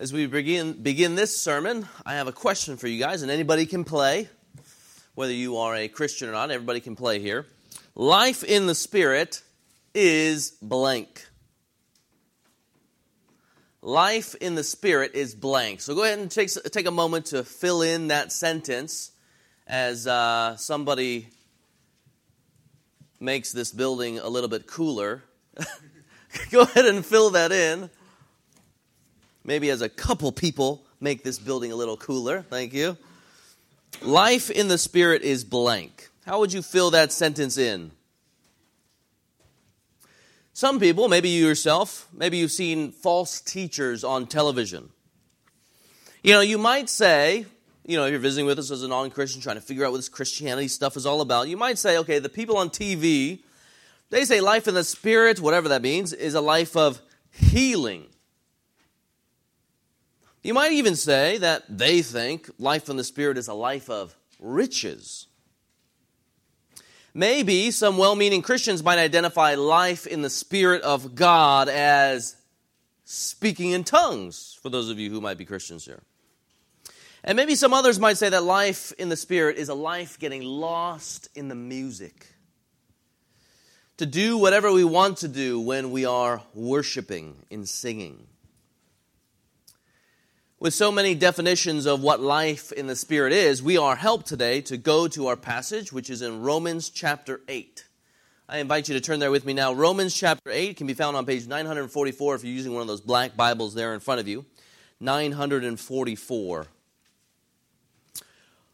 As we begin, begin this sermon, I have a question for you guys, and anybody can play. Whether you are a Christian or not, everybody can play here. Life in the Spirit is blank. Life in the Spirit is blank. So go ahead and take, take a moment to fill in that sentence as uh, somebody makes this building a little bit cooler. go ahead and fill that in. Maybe as a couple people make this building a little cooler. Thank you. Life in the Spirit is blank. How would you fill that sentence in? Some people, maybe you yourself, maybe you've seen false teachers on television. You know, you might say, you know, if you're visiting with us as a non Christian trying to figure out what this Christianity stuff is all about, you might say, okay, the people on TV, they say life in the Spirit, whatever that means, is a life of healing. You might even say that they think life in the Spirit is a life of riches. Maybe some well meaning Christians might identify life in the Spirit of God as speaking in tongues, for those of you who might be Christians here. And maybe some others might say that life in the Spirit is a life getting lost in the music. To do whatever we want to do when we are worshiping in singing. With so many definitions of what life in the Spirit is, we are helped today to go to our passage, which is in Romans chapter 8. I invite you to turn there with me now. Romans chapter 8 can be found on page 944 if you're using one of those black Bibles there in front of you. 944.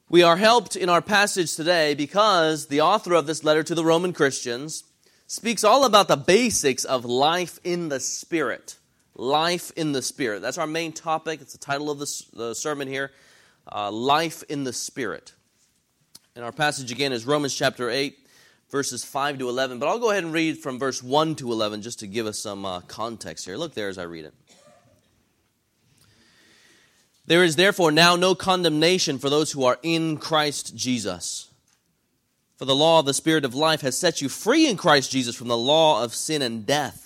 We are helped in our passage today because the author of this letter to the Roman Christians speaks all about the basics of life in the Spirit life in the Spirit. That's our main topic. It's the title of this, the sermon here uh, Life in the Spirit. And our passage again is Romans chapter 8, verses 5 to 11. But I'll go ahead and read from verse 1 to 11 just to give us some uh, context here. Look there as I read it. There is therefore now no condemnation for those who are in Christ Jesus. For the law of the Spirit of life has set you free in Christ Jesus from the law of sin and death.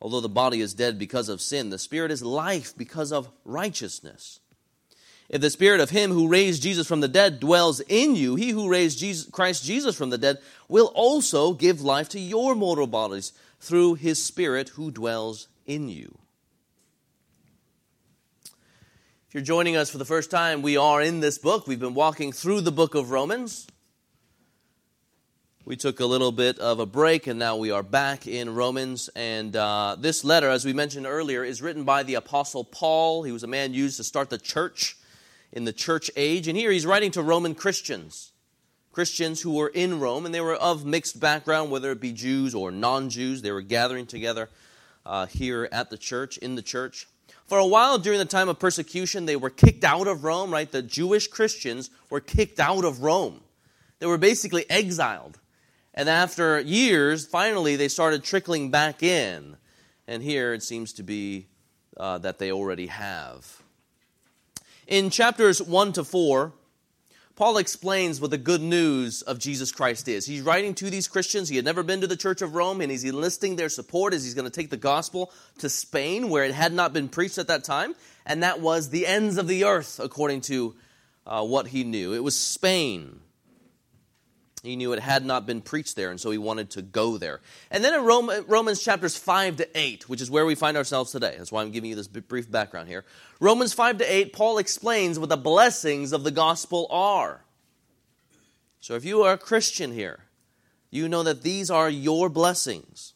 Although the body is dead because of sin, the spirit is life because of righteousness. If the spirit of him who raised Jesus from the dead dwells in you, he who raised Jesus, Christ Jesus from the dead will also give life to your mortal bodies through his spirit who dwells in you. If you're joining us for the first time, we are in this book. We've been walking through the book of Romans. We took a little bit of a break and now we are back in Romans. And uh, this letter, as we mentioned earlier, is written by the Apostle Paul. He was a man used to start the church in the church age. And here he's writing to Roman Christians, Christians who were in Rome and they were of mixed background, whether it be Jews or non Jews. They were gathering together uh, here at the church, in the church. For a while during the time of persecution, they were kicked out of Rome, right? The Jewish Christians were kicked out of Rome. They were basically exiled and after years, finally, they started trickling back in. And here it seems to be uh, that they already have. In chapters 1 to 4, Paul explains what the good news of Jesus Christ is. He's writing to these Christians. He had never been to the Church of Rome, and he's enlisting their support as he's going to take the gospel to Spain, where it had not been preached at that time. And that was the ends of the earth, according to uh, what he knew. It was Spain. He knew it had not been preached there, and so he wanted to go there. And then in Romans chapters 5 to 8, which is where we find ourselves today, that's why I'm giving you this brief background here. Romans 5 to 8, Paul explains what the blessings of the gospel are. So if you are a Christian here, you know that these are your blessings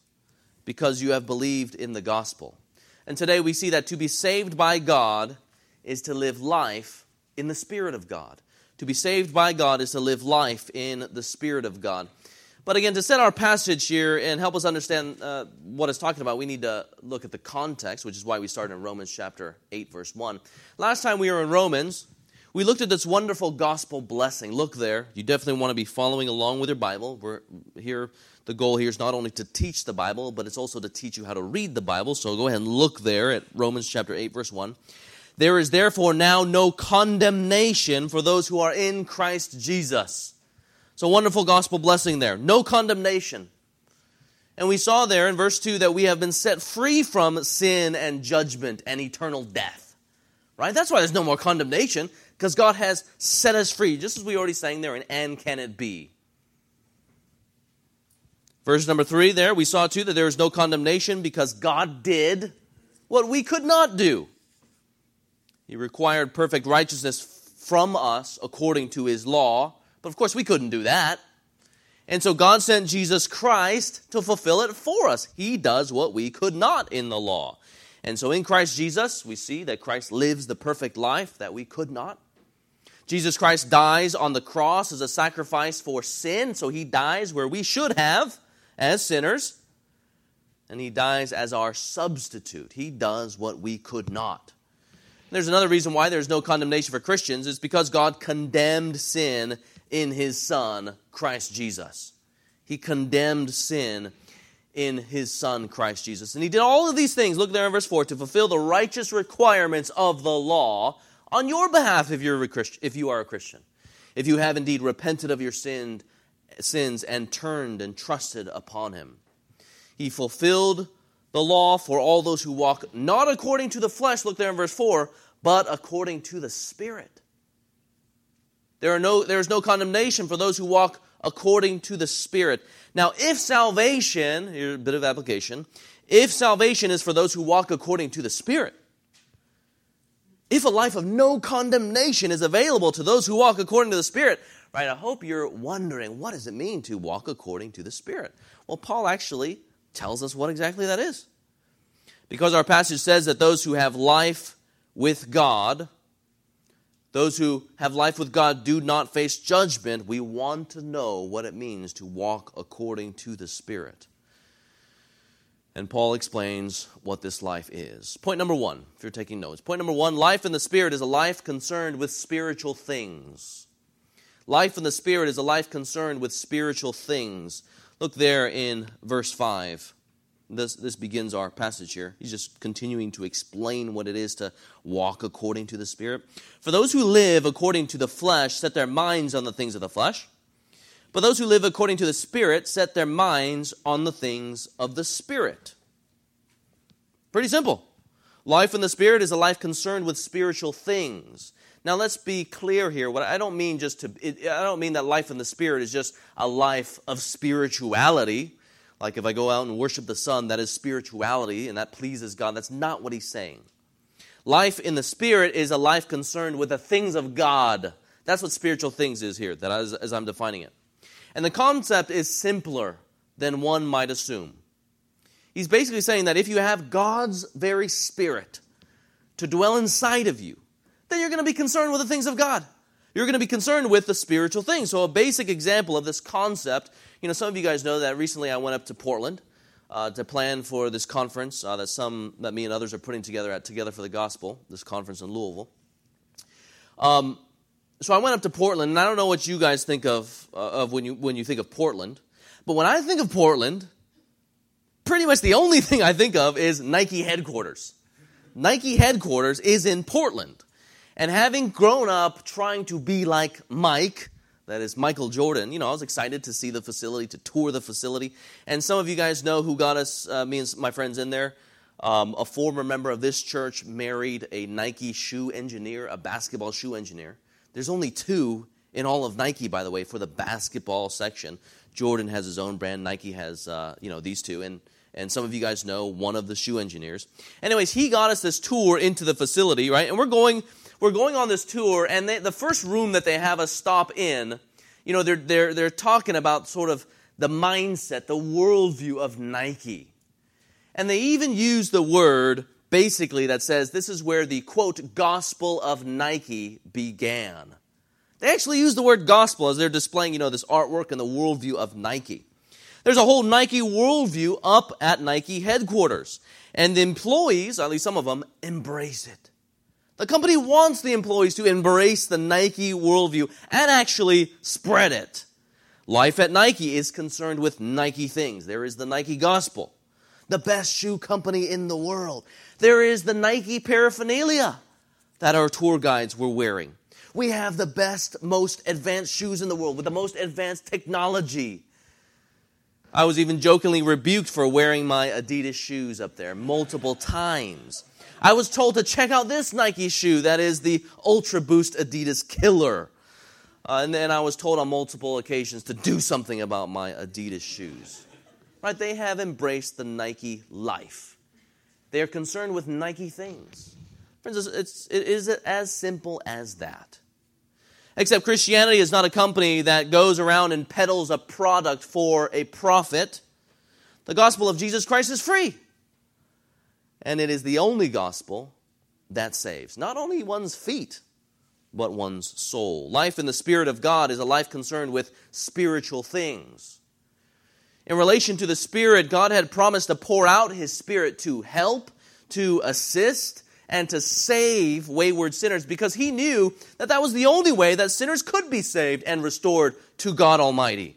because you have believed in the gospel. And today we see that to be saved by God is to live life in the Spirit of God. To be saved by God is to live life in the Spirit of God. But again, to set our passage here and help us understand uh, what it's talking about, we need to look at the context, which is why we started in Romans chapter 8, verse 1. Last time we were in Romans, we looked at this wonderful gospel blessing. Look there. You definitely want to be following along with your Bible. We're here. The goal here is not only to teach the Bible, but it's also to teach you how to read the Bible. So go ahead and look there at Romans chapter 8, verse 1. There is therefore now no condemnation for those who are in Christ Jesus. So wonderful gospel blessing there. No condemnation. And we saw there in verse 2 that we have been set free from sin and judgment and eternal death. Right? That's why there's no more condemnation, because God has set us free, just as we already sang there in And Can It Be? Verse number 3 there, we saw too that there is no condemnation because God did what we could not do. He required perfect righteousness from us according to his law, but of course we couldn't do that. And so God sent Jesus Christ to fulfill it for us. He does what we could not in the law. And so in Christ Jesus, we see that Christ lives the perfect life that we could not. Jesus Christ dies on the cross as a sacrifice for sin, so he dies where we should have as sinners. And he dies as our substitute. He does what we could not. There's another reason why there's no condemnation for Christians. It's because God condemned sin in his Son, Christ Jesus. He condemned sin in his Son, Christ Jesus. And he did all of these things, look there in verse 4, to fulfill the righteous requirements of the law on your behalf if, you're a Christian, if you are a Christian. If you have indeed repented of your sin, sins and turned and trusted upon him. He fulfilled the law for all those who walk not according to the flesh, look there in verse 4, but according to the Spirit. There, are no, there is no condemnation for those who walk according to the Spirit. Now, if salvation, here's a bit of application, if salvation is for those who walk according to the Spirit, if a life of no condemnation is available to those who walk according to the Spirit, right, I hope you're wondering what does it mean to walk according to the Spirit? Well, Paul actually tells us what exactly that is. Because our passage says that those who have life with God, those who have life with God do not face judgment. We want to know what it means to walk according to the Spirit. And Paul explains what this life is. Point number one, if you're taking notes. Point number one life in the Spirit is a life concerned with spiritual things. Life in the Spirit is a life concerned with spiritual things. Look there in verse 5. This, this begins our passage here. He's just continuing to explain what it is to walk according to the Spirit. For those who live according to the flesh set their minds on the things of the flesh, but those who live according to the Spirit set their minds on the things of the Spirit. Pretty simple. Life in the Spirit is a life concerned with spiritual things. Now let's be clear here. What I don't mean just to it, I don't mean that life in the spirit is just a life of spirituality. Like if I go out and worship the sun, that is spirituality and that pleases God. That's not what he's saying. Life in the spirit is a life concerned with the things of God. That's what spiritual things is here, that as, as I'm defining it. And the concept is simpler than one might assume. He's basically saying that if you have God's very spirit to dwell inside of you, then you're going to be concerned with the things of God. You're going to be concerned with the spiritual things. So, a basic example of this concept you know, some of you guys know that recently I went up to Portland uh, to plan for this conference uh, that some that me and others are putting together at Together for the Gospel. This conference in Louisville. Um, so I went up to Portland, and I don't know what you guys think of uh, of when you when you think of Portland, but when I think of Portland, pretty much the only thing I think of is Nike headquarters. Nike headquarters is in Portland. And having grown up trying to be like Mike, that is Michael Jordan, you know, I was excited to see the facility, to tour the facility. And some of you guys know who got us, uh, me and my friends in there. Um, a former member of this church married a Nike shoe engineer, a basketball shoe engineer. There's only two in all of Nike, by the way, for the basketball section. Jordan has his own brand. Nike has, uh, you know, these two. And and some of you guys know one of the shoe engineers. Anyways, he got us this tour into the facility, right? And we're going we're going on this tour, and they, the first room that they have us stop in you know, they're, they're, they're talking about sort of the mindset, the worldview of Nike. And they even use the word basically that says this is where the quote gospel of Nike began. They actually use the word gospel as they're displaying, you know, this artwork and the worldview of Nike. There's a whole Nike worldview up at Nike headquarters. And the employees, at least some of them, embrace it. The company wants the employees to embrace the Nike worldview and actually spread it. Life at Nike is concerned with Nike things. There is the Nike gospel, the best shoe company in the world. There is the Nike paraphernalia that our tour guides were wearing. We have the best, most advanced shoes in the world with the most advanced technology. I was even jokingly rebuked for wearing my Adidas shoes up there multiple times. I was told to check out this Nike shoe that is the Ultra Boost Adidas Killer. Uh, and then I was told on multiple occasions to do something about my Adidas shoes. Right? They have embraced the Nike life. They are concerned with Nike things. Friends, it's, it is as simple as that. Except Christianity is not a company that goes around and peddles a product for a profit. The gospel of Jesus Christ is free and it is the only gospel that saves. Not only one's feet, but one's soul. Life in the Spirit of God is a life concerned with spiritual things. In relation to the Spirit, God had promised to pour out His Spirit to help, to assist, and to save wayward sinners because He knew that that was the only way that sinners could be saved and restored to God Almighty.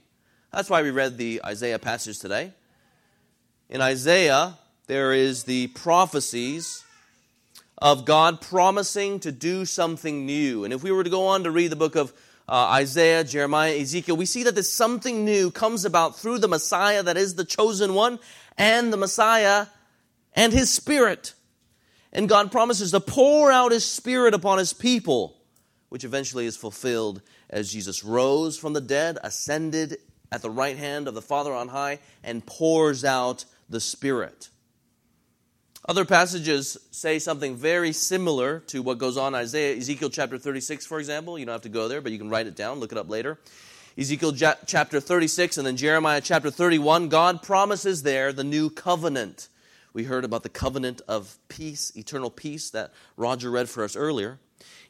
That's why we read the Isaiah passage today. In Isaiah, there is the prophecies of God promising to do something new. And if we were to go on to read the book of uh, Isaiah, Jeremiah, Ezekiel, we see that this something new comes about through the Messiah that is the chosen one and the Messiah and his Spirit. And God promises to pour out his Spirit upon his people, which eventually is fulfilled as Jesus rose from the dead, ascended at the right hand of the Father on high, and pours out the Spirit. Other passages say something very similar to what goes on in Isaiah, Ezekiel chapter 36, for example. You don't have to go there, but you can write it down, look it up later. Ezekiel chapter 36 and then Jeremiah chapter 31, God promises there the new covenant. We heard about the covenant of peace, eternal peace, that Roger read for us earlier.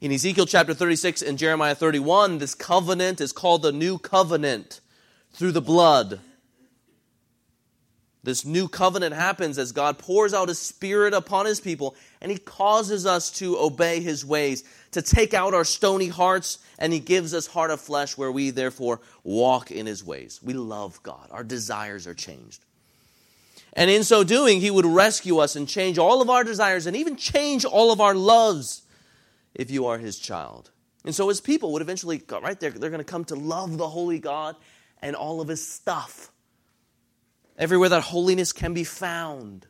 In Ezekiel chapter 36 and Jeremiah 31, this covenant is called the new covenant through the blood this new covenant happens as God pours out His Spirit upon His people and He causes us to obey His ways, to take out our stony hearts, and He gives us heart of flesh where we therefore walk in His ways. We love God, our desires are changed. And in so doing, He would rescue us and change all of our desires and even change all of our loves if you are His child. And so His people would eventually, right there, they're going to come to love the Holy God and all of His stuff everywhere that holiness can be found.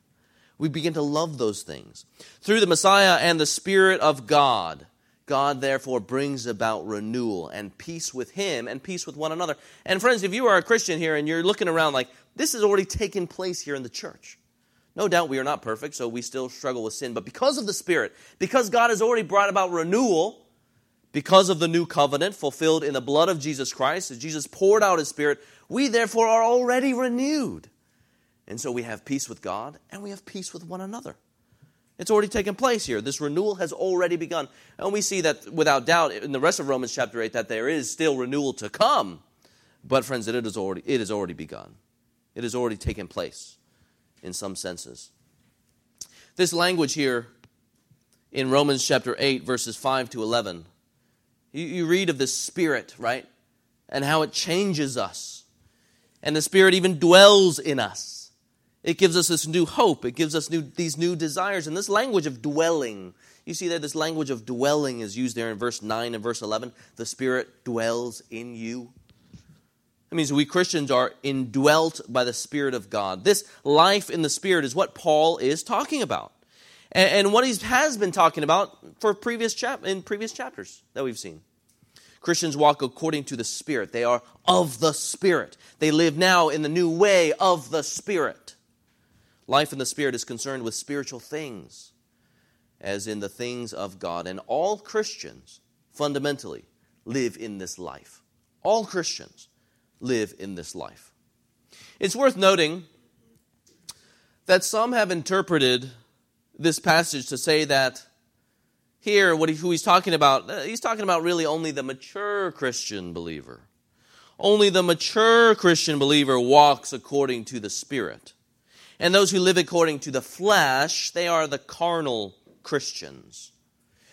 We begin to love those things. Through the Messiah and the Spirit of God, God therefore brings about renewal and peace with Him and peace with one another. And friends, if you are a Christian here and you're looking around like, this has already taken place here in the church. No doubt we are not perfect, so we still struggle with sin. But because of the Spirit, because God has already brought about renewal, because of the new covenant fulfilled in the blood of Jesus Christ, as Jesus poured out His Spirit, we therefore are already renewed. And so we have peace with God and we have peace with one another. It's already taken place here. This renewal has already begun. And we see that without doubt in the rest of Romans chapter 8 that there is still renewal to come. But friends, it has already, it has already begun. It has already taken place in some senses. This language here in Romans chapter 8, verses 5 to 11, you, you read of the Spirit, right? And how it changes us. And the Spirit even dwells in us. It gives us this new hope. It gives us new, these new desires. And this language of dwelling, you see that this language of dwelling is used there in verse 9 and verse 11. The Spirit dwells in you. That means we Christians are indwelt by the Spirit of God. This life in the Spirit is what Paul is talking about. And, and what he has been talking about for previous chap- in previous chapters that we've seen. Christians walk according to the Spirit. They are of the Spirit. They live now in the new way of the Spirit. Life in the Spirit is concerned with spiritual things, as in the things of God. And all Christians, fundamentally, live in this life. All Christians live in this life. It's worth noting that some have interpreted this passage to say that here, what he, who he's talking about, uh, he's talking about really only the mature Christian believer. Only the mature Christian believer walks according to the Spirit. And those who live according to the flesh, they are the carnal Christians.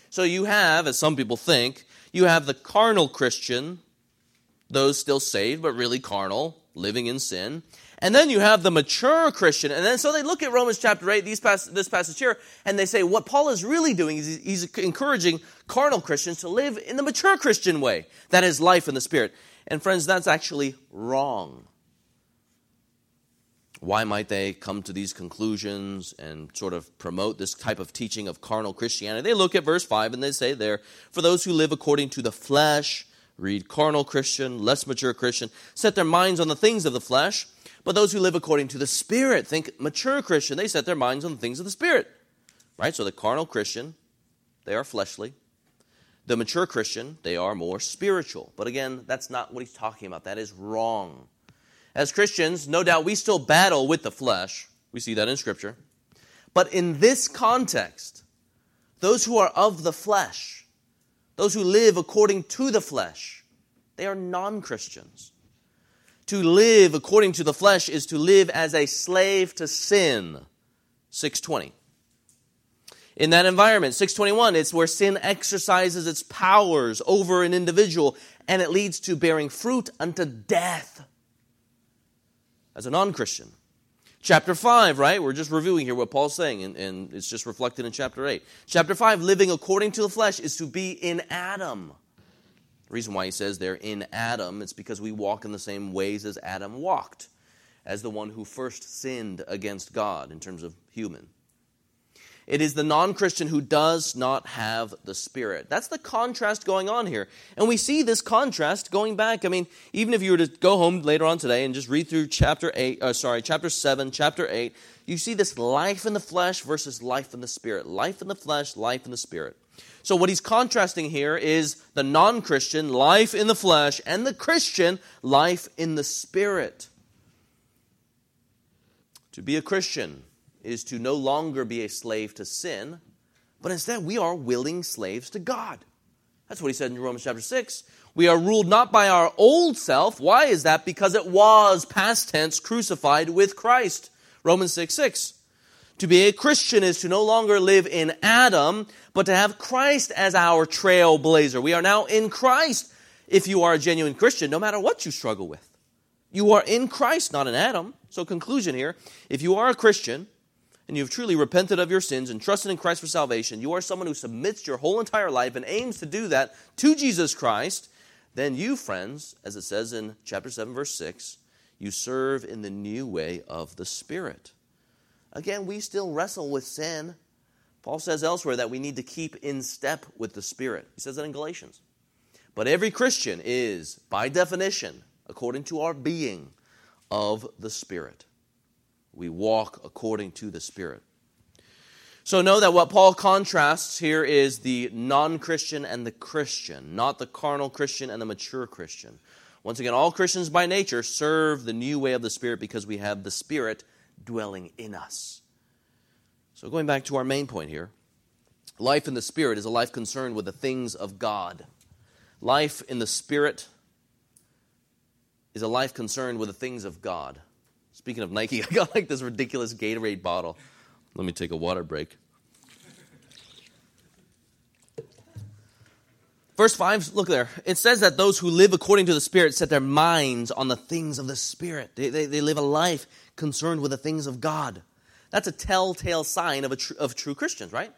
So you have, as some people think, you have the carnal Christian, those still saved but really carnal, living in sin. And then you have the mature Christian. And then so they look at Romans chapter 8, these pass, this passage here, and they say what Paul is really doing is he's encouraging carnal Christians to live in the mature Christian way. That is life in the Spirit. And friends, that's actually wrong. Why might they come to these conclusions and sort of promote this type of teaching of carnal Christianity? They look at verse 5 and they say there, for those who live according to the flesh, read carnal Christian, less mature Christian, set their minds on the things of the flesh but those who live according to the Spirit, think mature Christian, they set their minds on the things of the Spirit. Right? So the carnal Christian, they are fleshly. The mature Christian, they are more spiritual. But again, that's not what he's talking about. That is wrong. As Christians, no doubt we still battle with the flesh. We see that in Scripture. But in this context, those who are of the flesh, those who live according to the flesh, they are non Christians. To live according to the flesh is to live as a slave to sin. 620. In that environment, 621, it's where sin exercises its powers over an individual and it leads to bearing fruit unto death as a non Christian. Chapter 5, right? We're just reviewing here what Paul's saying, and, and, it's just reflected in chapter 8. Chapter 5, living according to the flesh is to be in Adam. The reason why he says they're in Adam, it's because we walk in the same ways as Adam walked, as the one who first sinned against God in terms of human. It is the non Christian who does not have the Spirit. That's the contrast going on here. And we see this contrast going back. I mean, even if you were to go home later on today and just read through chapter 8, uh, sorry, chapter 7, chapter 8, you see this life in the flesh versus life in the Spirit. Life in the flesh, life in the Spirit. So, what he's contrasting here is the non Christian life in the flesh and the Christian life in the spirit. To be a Christian is to no longer be a slave to sin, but instead we are willing slaves to God. That's what he said in Romans chapter 6. We are ruled not by our old self. Why is that? Because it was past tense crucified with Christ. Romans 6 6. To be a Christian is to no longer live in Adam, but to have Christ as our trailblazer. We are now in Christ if you are a genuine Christian, no matter what you struggle with. You are in Christ, not in Adam. So, conclusion here if you are a Christian and you've truly repented of your sins and trusted in Christ for salvation, you are someone who submits your whole entire life and aims to do that to Jesus Christ, then you, friends, as it says in chapter 7, verse 6, you serve in the new way of the Spirit. Again, we still wrestle with sin. Paul says elsewhere that we need to keep in step with the Spirit. He says that in Galatians. But every Christian is, by definition, according to our being, of the Spirit. We walk according to the Spirit. So know that what Paul contrasts here is the non Christian and the Christian, not the carnal Christian and the mature Christian. Once again, all Christians by nature serve the new way of the Spirit because we have the Spirit dwelling in us. So, going back to our main point here life in the Spirit is a life concerned with the things of God. Life in the Spirit is a life concerned with the things of God. Speaking of Nike, I got like this ridiculous Gatorade bottle. Let me take a water break. Verse 5, look there. It says that those who live according to the Spirit set their minds on the things of the Spirit. They, they, they live a life concerned with the things of God. That's a telltale sign of, a tr- of true Christians, right?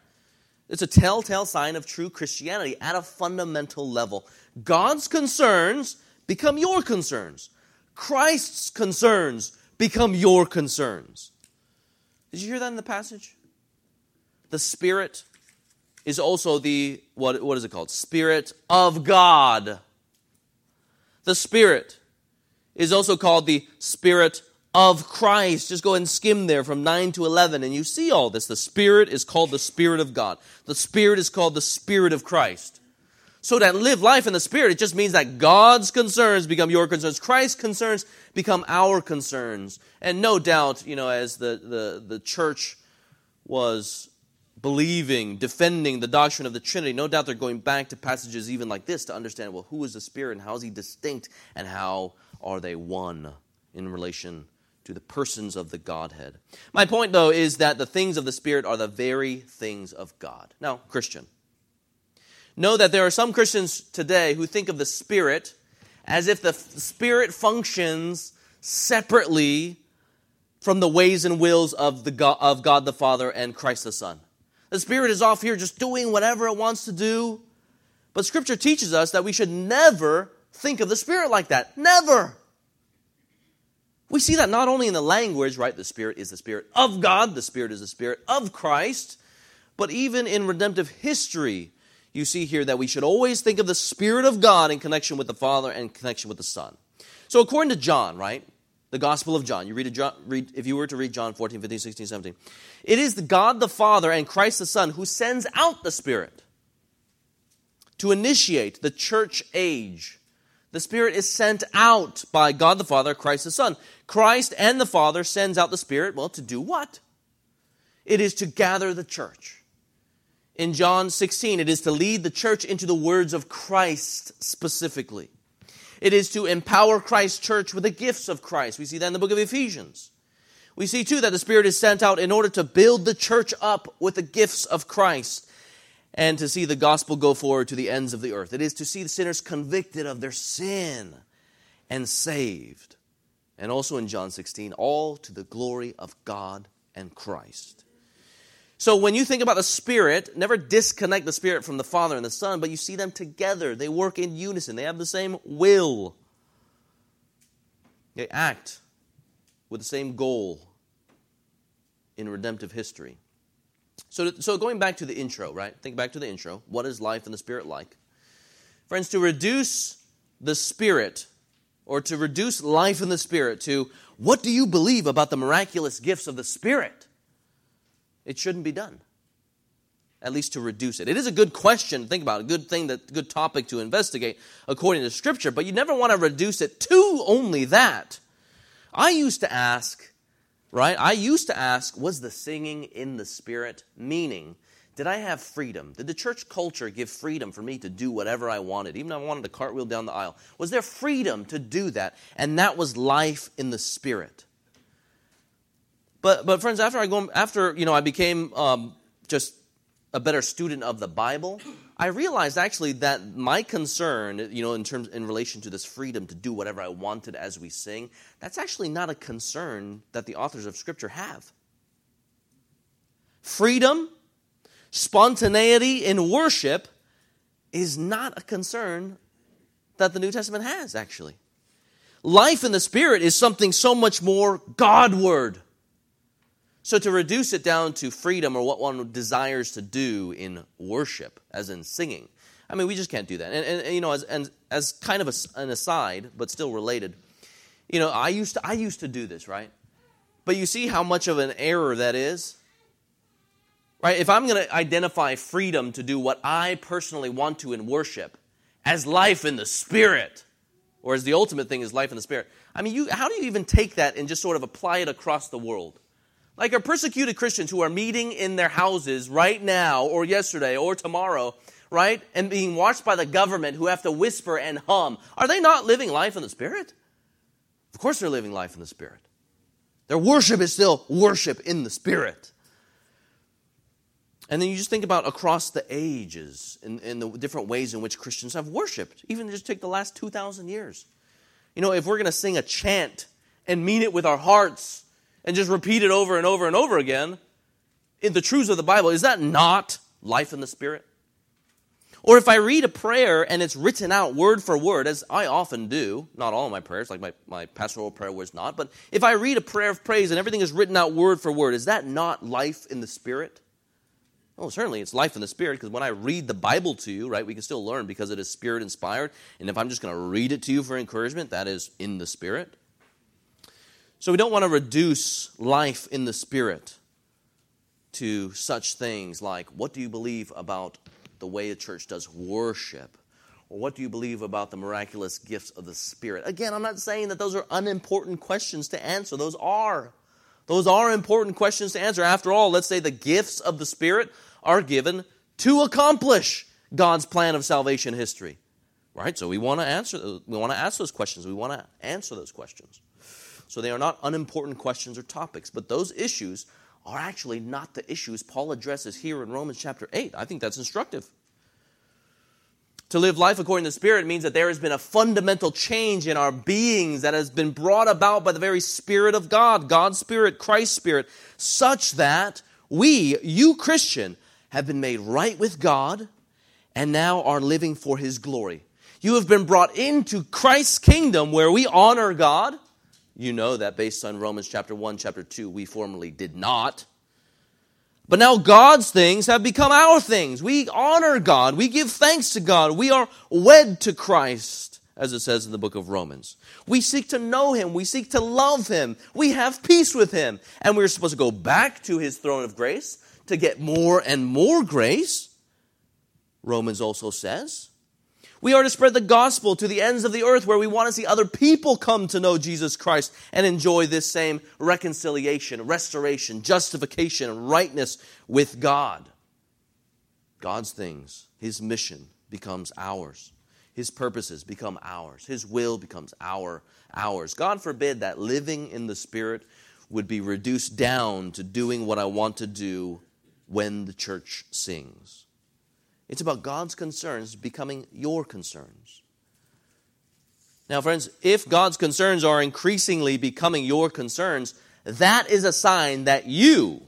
It's a telltale sign of true Christianity at a fundamental level. God's concerns become your concerns. Christ's concerns become your concerns. Did you hear that in the passage? The Spirit is also the, what, what is it called? Spirit of God. The Spirit is also called the Spirit of Christ. Just go and skim there from 9 to 11, and you see all this. The Spirit is called the Spirit of God, the Spirit is called the Spirit of Christ. So that live life in the Spirit, it just means that God's concerns become your concerns. Christ's concerns become our concerns. And no doubt, you know, as the, the, the church was believing, defending the doctrine of the Trinity, no doubt they're going back to passages even like this to understand, well, who is the Spirit and how is he distinct and how are they one in relation to the persons of the Godhead. My point, though, is that the things of the Spirit are the very things of God. Now, Christian, know that there are some Christians today who think of the Spirit as if the Spirit functions separately from the ways and wills of, the God, of God the Father and Christ the Son. The Spirit is off here just doing whatever it wants to do. But Scripture teaches us that we should never think of the Spirit like that. Never. We see that not only in the language, right? The Spirit is the Spirit of God, the Spirit is the Spirit of Christ, but even in redemptive history, you see here that we should always think of the Spirit of God in connection with the Father and connection with the Son. So, according to John, right? The Gospel of John, you read, John, read if you were to read John 14, 15, 16, 17, it is the God the Father and Christ the Son who sends out the Spirit to initiate the church age. The Spirit is sent out by God the Father, Christ the Son. Christ and the Father sends out the Spirit, well, to do what? It is to gather the church in John 16, it is to lead the church into the words of Christ specifically. It is to empower Christ's church with the gifts of Christ. We see that in the book of Ephesians. We see too that the Spirit is sent out in order to build the church up with the gifts of Christ and to see the gospel go forward to the ends of the earth. It is to see the sinners convicted of their sin and saved. And also in John 16, all to the glory of God and Christ. So when you think about the Spirit, never disconnect the Spirit from the Father and the Son, but you see them together. They work in unison, they have the same will, they act with the same goal in redemptive history. So, so going back to the intro, right? Think back to the intro. What is life in the Spirit like? Friends, to reduce the Spirit or to reduce life in the Spirit to what do you believe about the miraculous gifts of the Spirit? It shouldn't be done. At least to reduce it. It is a good question to think about, a good thing, that good topic to investigate according to Scripture, but you never want to reduce it to only that. I used to ask, right? I used to ask, was the singing in the Spirit? Meaning, did I have freedom? Did the church culture give freedom for me to do whatever I wanted? Even if I wanted to cartwheel down the aisle. Was there freedom to do that? And that was life in the Spirit. But, but friends, after I go, after you know, I became um, just a better student of the Bible. I realized actually that my concern, you know, in terms in relation to this freedom to do whatever I wanted as we sing, that's actually not a concern that the authors of Scripture have. Freedom, spontaneity in worship is not a concern that the New Testament has, actually. Life in the Spirit is something so much more Godward. So, to reduce it down to freedom or what one desires to do in worship, as in singing, I mean, we just can't do that. And, and, and you know, as, and, as kind of a, an aside, but still related, you know, I used, to, I used to do this, right? But you see how much of an error that is? Right? If I'm going to identify freedom to do what I personally want to in worship as life in the Spirit, or as the ultimate thing is life in the Spirit, I mean, you, how do you even take that and just sort of apply it across the world? Like our persecuted Christians who are meeting in their houses right now or yesterday or tomorrow, right? And being watched by the government who have to whisper and hum. Are they not living life in the Spirit? Of course they're living life in the Spirit. Their worship is still worship in the Spirit. And then you just think about across the ages in, in the different ways in which Christians have worshiped, even just take the last 2,000 years. You know, if we're going to sing a chant and mean it with our hearts, and just repeat it over and over and over again in the truths of the Bible, is that not life in the Spirit? Or if I read a prayer and it's written out word for word, as I often do, not all of my prayers, like my, my pastoral prayer was not, but if I read a prayer of praise and everything is written out word for word, is that not life in the Spirit? Oh, certainly it's life in the Spirit because when I read the Bible to you, right, we can still learn because it is Spirit inspired. And if I'm just going to read it to you for encouragement, that is in the Spirit. So we don't want to reduce life in the Spirit to such things like what do you believe about the way a church does worship? Or what do you believe about the miraculous gifts of the Spirit? Again, I'm not saying that those are unimportant questions to answer. Those are. Those are important questions to answer. After all, let's say the gifts of the Spirit are given to accomplish God's plan of salvation history. Right? So we want to answer we want to ask those questions. We want to answer those questions. So they are not unimportant questions or topics, but those issues are actually not the issues Paul addresses here in Romans chapter 8. I think that's instructive. To live life according to the Spirit means that there has been a fundamental change in our beings that has been brought about by the very Spirit of God, God's Spirit, Christ's Spirit, such that we, you Christian, have been made right with God and now are living for His glory. You have been brought into Christ's kingdom where we honor God. You know that based on Romans chapter 1, chapter 2, we formerly did not. But now God's things have become our things. We honor God. We give thanks to God. We are wed to Christ, as it says in the book of Romans. We seek to know Him. We seek to love Him. We have peace with Him. And we're supposed to go back to His throne of grace to get more and more grace. Romans also says. We are to spread the gospel to the ends of the earth where we want to see other people come to know Jesus Christ and enjoy this same reconciliation, restoration, justification, and rightness with God. God's things, His mission becomes ours. His purposes become ours. His will becomes our ours. God forbid that living in the Spirit would be reduced down to doing what I want to do when the church sings. It's about God's concerns becoming your concerns. Now, friends, if God's concerns are increasingly becoming your concerns, that is a sign that you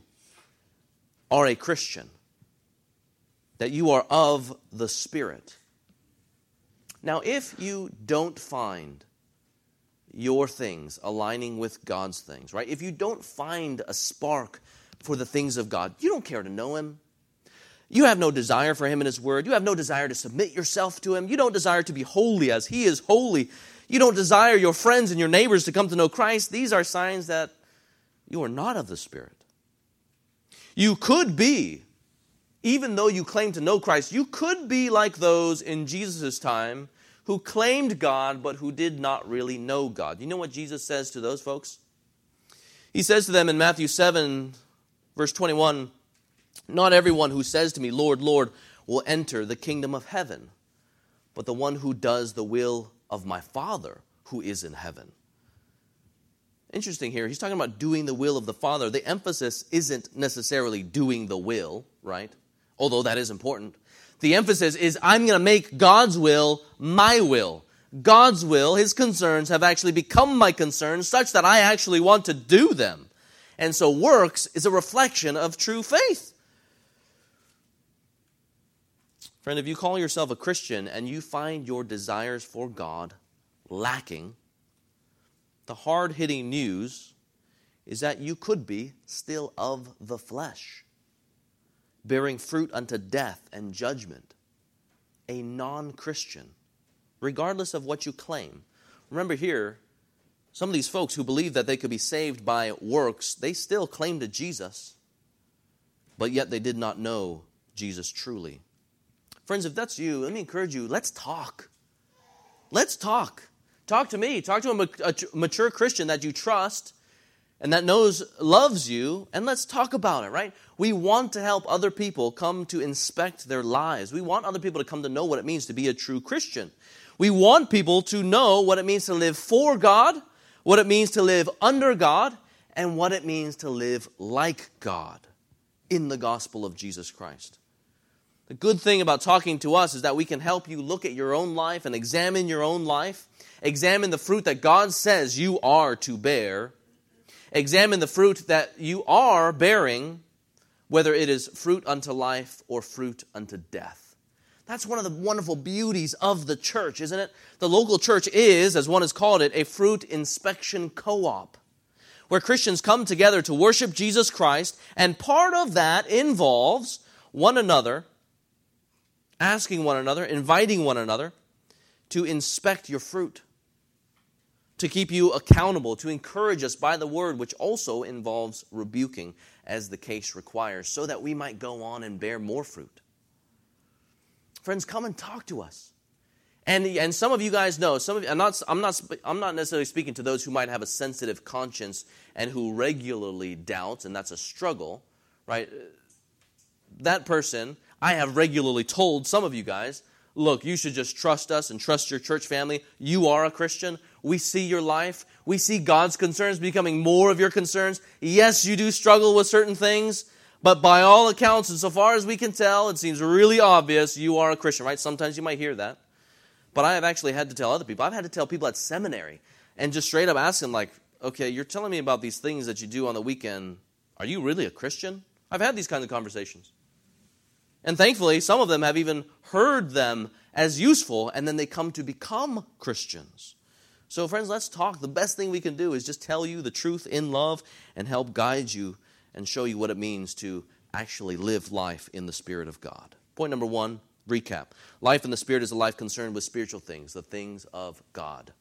are a Christian, that you are of the Spirit. Now, if you don't find your things aligning with God's things, right? If you don't find a spark for the things of God, you don't care to know Him. You have no desire for Him and His Word. You have no desire to submit yourself to Him. You don't desire to be holy as He is holy. You don't desire your friends and your neighbors to come to know Christ. These are signs that you are not of the Spirit. You could be, even though you claim to know Christ, you could be like those in Jesus' time who claimed God but who did not really know God. You know what Jesus says to those folks? He says to them in Matthew 7, verse 21 not everyone who says to me, Lord, Lord, will enter the kingdom of heaven, but the one who does the will of my Father who is in heaven. Interesting here, he's talking about doing the will of the Father. The emphasis isn't necessarily doing the will, right? Although that is important. The emphasis is I'm going to make God's will my will. God's will, his concerns, have actually become my concerns such that I actually want to do them. And so works is a reflection of true faith. Friend, if you call yourself a Christian and you find your desires for God lacking, the hard hitting news is that you could be still of the flesh, bearing fruit unto death and judgment, a non Christian, regardless of what you claim. Remember here, some of these folks who believe that they could be saved by works, they still claim to Jesus, but yet they did not know Jesus truly. Friends, if that's you, let me encourage you let's talk. Let's talk. Talk to me. Talk to a, mature Christian that you trust and that knows, loves you, and let's talk about it, right? We want to help other people come to inspect their lives. We want other people to come to know what it means to be a true Christian. We want people to know what it means to live for God, what it means to live under God, and what it means to live like God in the gospel of Jesus Christ. The good thing about talking to us is that we can help you look at your own life and examine your own life, examine the fruit that God says you are to bear, examine the fruit that you are bearing, whether it is fruit unto life or fruit unto death. That's one of the wonderful beauties of the church, isn't it? The local church is, as one has called it, a fruit inspection co op, where Christians come together to worship Jesus Christ, and part of that involves one another asking one another, inviting one another to inspect your fruit, to keep you accountable, to encourage us by the word, which also involves rebuking as the case requires, so that we might go on and bear more fruit. Friends, come and talk to us. And, and some of you guys know, some of you, I'm not, I'm, not, I'm not necessarily speaking to those who might have a sensitive conscience and who regularly doubt, and that's a struggle, right? That person, I have regularly told some of you guys, look, you should just trust us and trust your church family. You are a Christian. We see your life. We see God's concerns becoming more of your concerns. Yes, you do struggle with certain things, but by all accounts, and so far as we can tell, it seems really obvious you are a Christian, right? Sometimes you might hear that. But I have actually had to tell other people. I've had to tell people at seminary and just straight up ask them, like, okay, you're telling me about these things that you do on the weekend. Are you really a Christian? I've had these kinds of conversations. And thankfully, some of them have even heard them as useful, and then they come to become Christians. So, friends, let's talk. The best thing we can do is just tell you the truth in love and help guide you and show you what it means to actually live life in the Spirit of God. Point number one recap. Life in the Spirit is a life concerned with spiritual things, the things of God.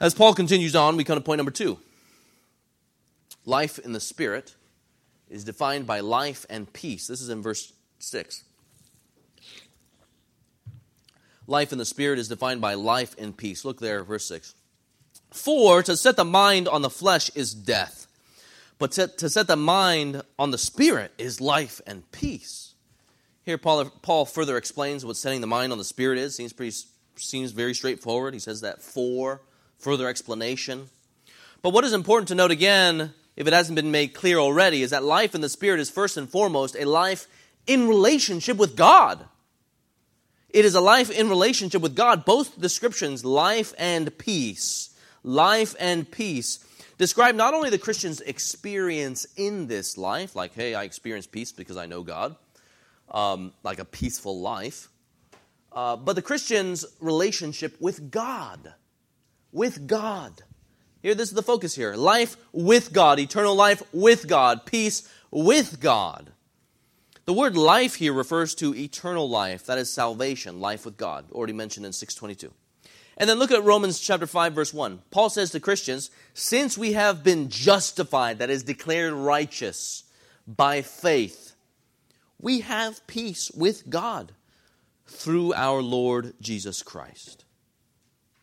As Paul continues on, we come to point number two. Life in the Spirit is defined by life and peace. This is in verse 6. Life in the Spirit is defined by life and peace. Look there, verse 6. For to set the mind on the flesh is death, but to, to set the mind on the Spirit is life and peace. Here, Paul, Paul further explains what setting the mind on the Spirit is. Seems, pretty, seems very straightforward. He says that for further explanation. But what is important to note again, if it hasn't been made clear already, is that life in the Spirit is first and foremost a life in relationship with God. It is a life in relationship with God. Both descriptions, life and peace, life and peace, describe not only the Christian's experience in this life, like, hey, I experience peace because I know God um, like a peaceful life, uh, but the Christian's relationship with God. With God. Here, this is the focus here life with God, eternal life with God, peace with God. The word life here refers to eternal life, that is salvation, life with God, already mentioned in 622. And then look at Romans chapter 5 verse 1. Paul says to Christians, "Since we have been justified, that is declared righteous by faith, we have peace with God through our Lord Jesus Christ.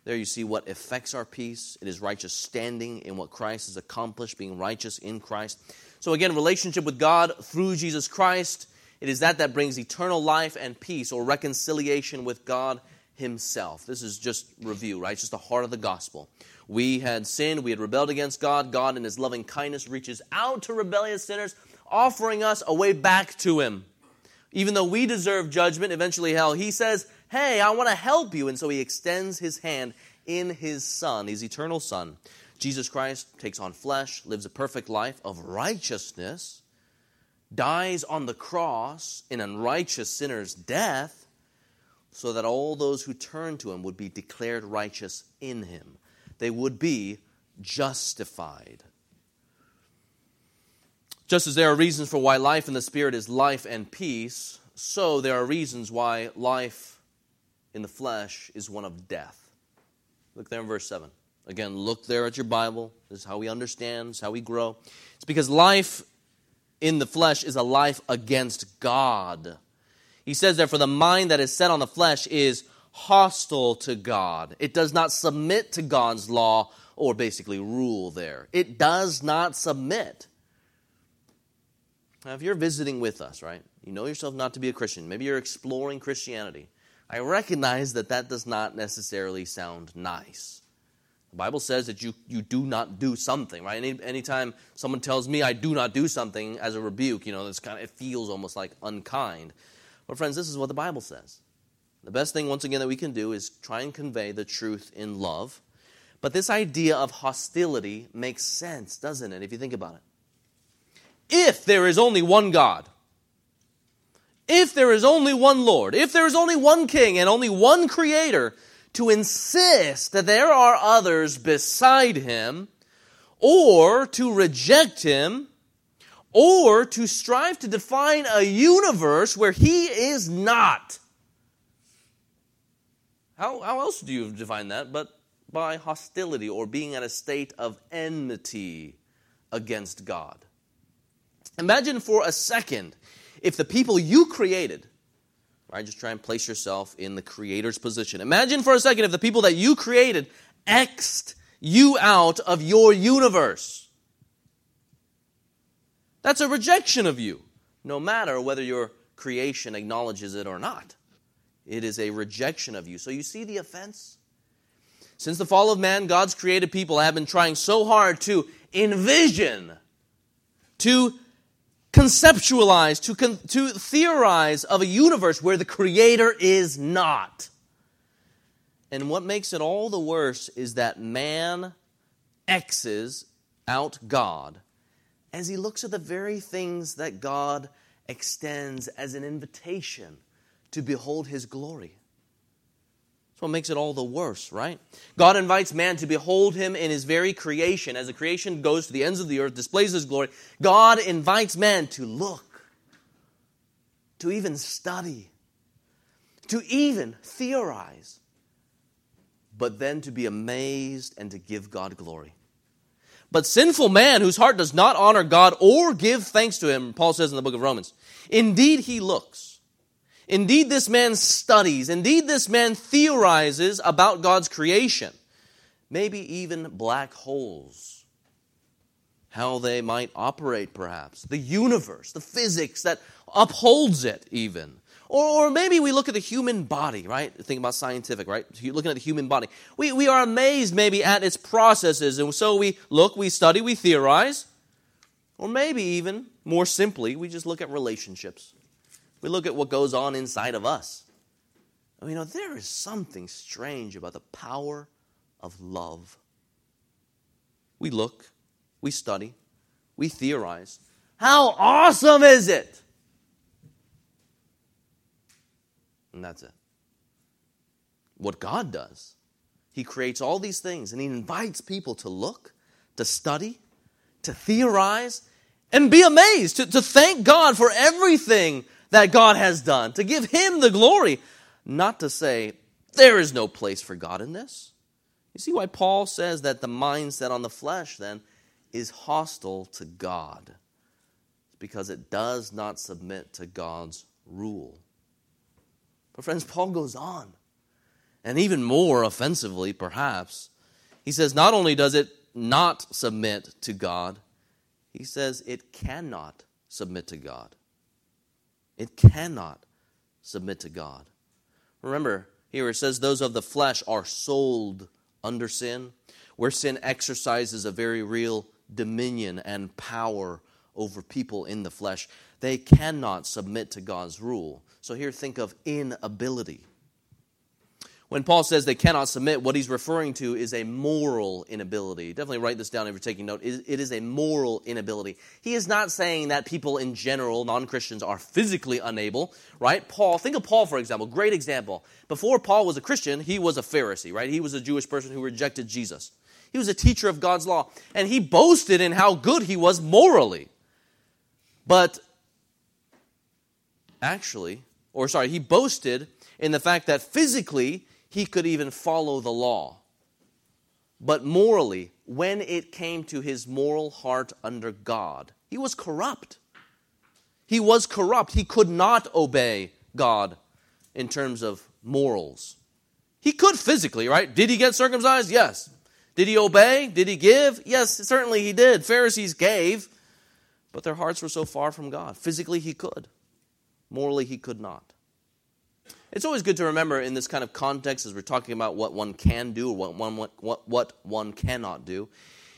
There you see what affects our peace. It is righteous standing in what Christ has accomplished, being righteous in Christ. So, again, relationship with God through Jesus Christ. It is that that brings eternal life and peace or reconciliation with God Himself. This is just review, right? It's Just the heart of the gospel. We had sinned, we had rebelled against God. God, in His loving kindness, reaches out to rebellious sinners, offering us a way back to Him. Even though we deserve judgment, eventually hell, he says, Hey, I want to help you. And so he extends his hand in his Son, his eternal Son. Jesus Christ takes on flesh, lives a perfect life of righteousness, dies on the cross in unrighteous sinner's death, so that all those who turn to him would be declared righteous in him. They would be justified. Just as there are reasons for why life in the Spirit is life and peace, so there are reasons why life in the flesh is one of death. Look there in verse 7. Again, look there at your Bible. This is how we understand, this is how we grow. It's because life in the flesh is a life against God. He says there, for the mind that is set on the flesh is hostile to God. It does not submit to God's law or basically rule there. It does not submit. Now, if you're visiting with us, right, you know yourself not to be a Christian, maybe you're exploring Christianity, I recognize that that does not necessarily sound nice. The Bible says that you, you do not do something, right? Any, anytime someone tells me I do not do something as a rebuke, you know, it's kind of, it feels almost like unkind. But, friends, this is what the Bible says. The best thing, once again, that we can do is try and convey the truth in love. But this idea of hostility makes sense, doesn't it, if you think about it? if there is only one God, if there is only one Lord, if there is only one King and only one Creator, to insist that there are others beside Him, or to reject Him, or to strive to define a universe where He is not. How, how else do you define that but by hostility or being at a state of enmity against God? Imagine for a second if the people you created Right? Just try and place yourself in the creator's position. Imagine for a second if the people that you created X'd you out of your universe. That's a rejection of you, no matter whether your creation acknowledges it or not. It is a rejection of you. So you see the offense? Since the fall of man, God's created people have been trying so hard to envision, to conceptualize, to, con- to theorize of a universe where the Creator is not. And what makes it all the worse is that man X's out God as he looks at the very things that God extends as an invitation to behold his glory. That's what makes it all the worse, right? God invites man to behold him in his very creation. As the creation goes to the ends of the earth, displays his glory, God invites man to look, to even study, to even theorize, but then to be amazed and to give God glory. But sinful man whose heart does not honor God or give thanks to him, Paul says in the book of Romans, indeed he looks Indeed, this man studies. Indeed, this man theorizes about God's creation. Maybe even black holes. How they might operate, perhaps. The universe, the physics that upholds it, even. Or, or maybe we look at the human body, right? Think about scientific, right? Looking at the human body. We, we are amazed maybe at its processes, and so we look, we study, we theorize. Or maybe even more simply, we just look at relationships. We look at what goes on inside of us. Mean, you know, there is something strange about the power of love. We look, we study, we theorize. How awesome is it? And that's it. What God does, He creates all these things and He invites people to look, to study, to theorize, and be amazed, to, to thank God for everything that God has done, to give Him the glory, not to say, there is no place for God in this. You see why Paul says that the mindset on the flesh then is hostile to God? It's because it does not submit to God's rule. But, friends, Paul goes on, and even more offensively, perhaps, he says not only does it not submit to God, he says it cannot submit to God. It cannot submit to God. Remember, here it says, those of the flesh are sold under sin, where sin exercises a very real dominion and power over people in the flesh. They cannot submit to God's rule. So here think of inability. When Paul says they cannot submit, what he's referring to is a moral inability. Definitely write this down if you're taking note. It is a moral inability. He is not saying that people in general, non Christians, are physically unable, right? Paul, think of Paul, for example, great example. Before Paul was a Christian, he was a Pharisee, right? He was a Jewish person who rejected Jesus. He was a teacher of God's law, and he boasted in how good he was morally. But actually, or sorry, he boasted in the fact that physically he could even follow the law. But morally, when it came to his moral heart under God, he was corrupt. He was corrupt. He could not obey God in terms of morals. He could physically, right? Did he get circumcised? Yes. Did he obey? Did he give? Yes, certainly he did. Pharisees gave, but their hearts were so far from God. Physically, he could. Morally, he could not. It's always good to remember in this kind of context as we're talking about what one can do or what one, what, what one cannot do.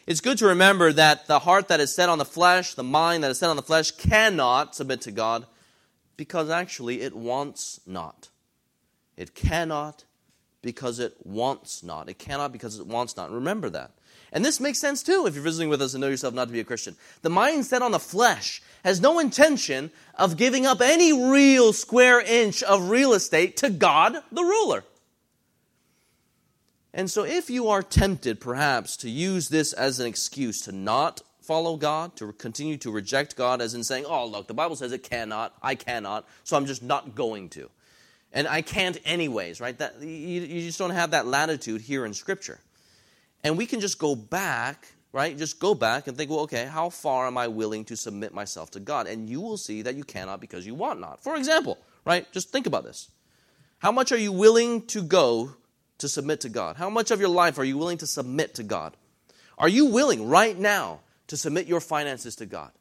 It's good to remember that the heart that is set on the flesh, the mind that is set on the flesh, cannot submit to God because actually it wants not. It cannot because it wants not. It cannot because it wants not. Remember that. And this makes sense too if you're visiting with us and know yourself not to be a Christian. The mind set on the flesh has no intention of giving up any real square inch of real estate to God, the ruler. And so, if you are tempted perhaps to use this as an excuse to not follow God, to continue to reject God, as in saying, oh, look, the Bible says it cannot, I cannot, so I'm just not going to. And I can't anyways, right? That, you, you just don't have that latitude here in Scripture. And we can just go back, right? Just go back and think, well, okay, how far am I willing to submit myself to God? And you will see that you cannot because you want not. For example, right? Just think about this. How much are you willing to go to submit to God? How much of your life are you willing to submit to God? Are you willing right now to submit your finances to God?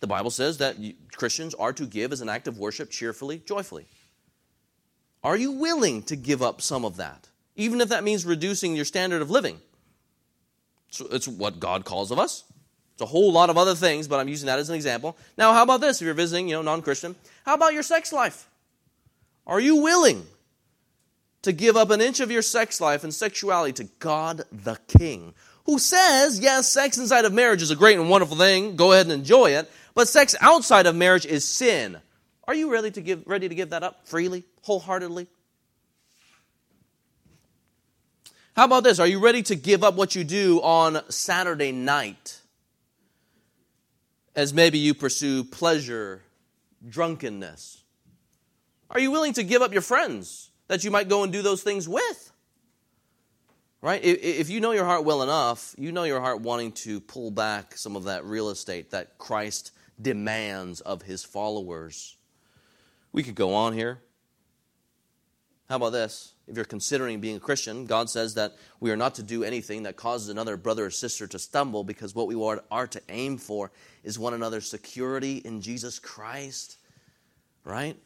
The Bible says that Christians are to give as an act of worship cheerfully, joyfully. Are you willing to give up some of that, even if that means reducing your standard of living? So it's what God calls of us. It's a whole lot of other things, but I'm using that as an example. Now, how about this? If you're visiting, you know, non-Christian, how about your sex life? Are you willing to give up an inch of your sex life and sexuality to God the King, who says, yes, sex inside of marriage is a great and wonderful thing. Go ahead and enjoy it. But sex outside of marriage is sin. Are you ready to give, ready to give that up freely, wholeheartedly? How about this? Are you ready to give up what you do on Saturday night as maybe you pursue pleasure, drunkenness? Are you willing to give up your friends that you might go and do those things with? Right? If you know your heart well enough, you know your heart wanting to pull back some of that real estate that Christ demands of his followers. We could go on here. How about this? If you're considering being a Christian, God says that we are not to do anything that causes another brother or sister to stumble because what we are, to aim for is one another's security in Jesus Christ. Right?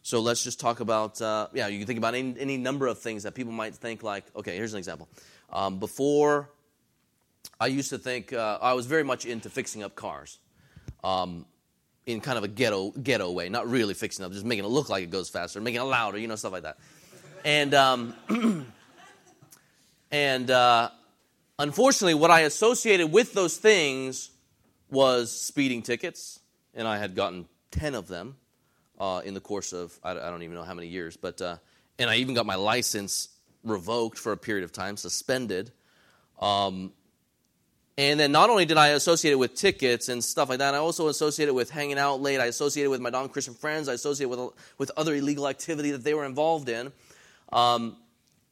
So let's just talk about, uh, yeah, you can think about any, any, number of things that people might think like, okay, here's an example. Um, before, I used to think, uh, I was very much into fixing up cars um, in kind of a ghetto ghetto way, not really fixing up, just making it look like it goes faster, making it louder, you know, stuff like that. And um, and uh, unfortunately, what I associated with those things was speeding tickets, and I had gotten ten of them uh, in the course of I, I, don't even know how many years, but uh, and I even got my license revoked for a period of time, suspended. Um, and then not only did I associate it with tickets and stuff like that, I also associated it with hanging out late. I associated it with my non Christian friends. I associated with, with other illegal activity that they were involved in. Um,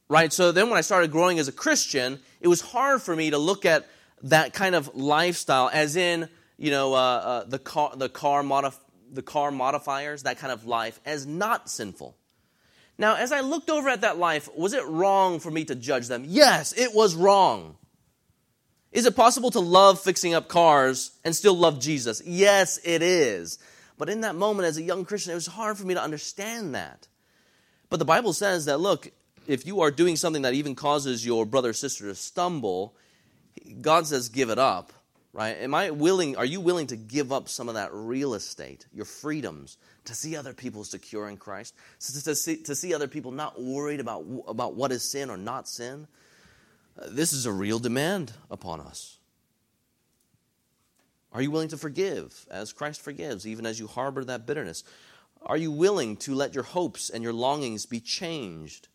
right? So then when I started growing as a Christian, it was hard for me to look at that kind of lifestyle as in, you know, uh, uh, the, car, the, car modif- the car modifiers, that kind of life, as not sinful. Now, as I looked over at that life, was it wrong for me to judge them? Yes, it was wrong. Is it possible to love fixing up cars and still love Jesus? Yes, it is. But in that moment, as a young Christian, it was hard for me to understand that. But the Bible says that, look, if you are doing something that even causes your brother or sister to stumble, God says, give it up, right? Am I willing, are you willing to give up some of that real estate, your freedoms, to see other people secure in Christ? To see, to see other people not worried about, about what is sin or not sin? This is a real demand upon us. Are you willing to forgive as Christ forgives, even as you harbor that bitterness? Are you willing to let your hopes and your longings be changed?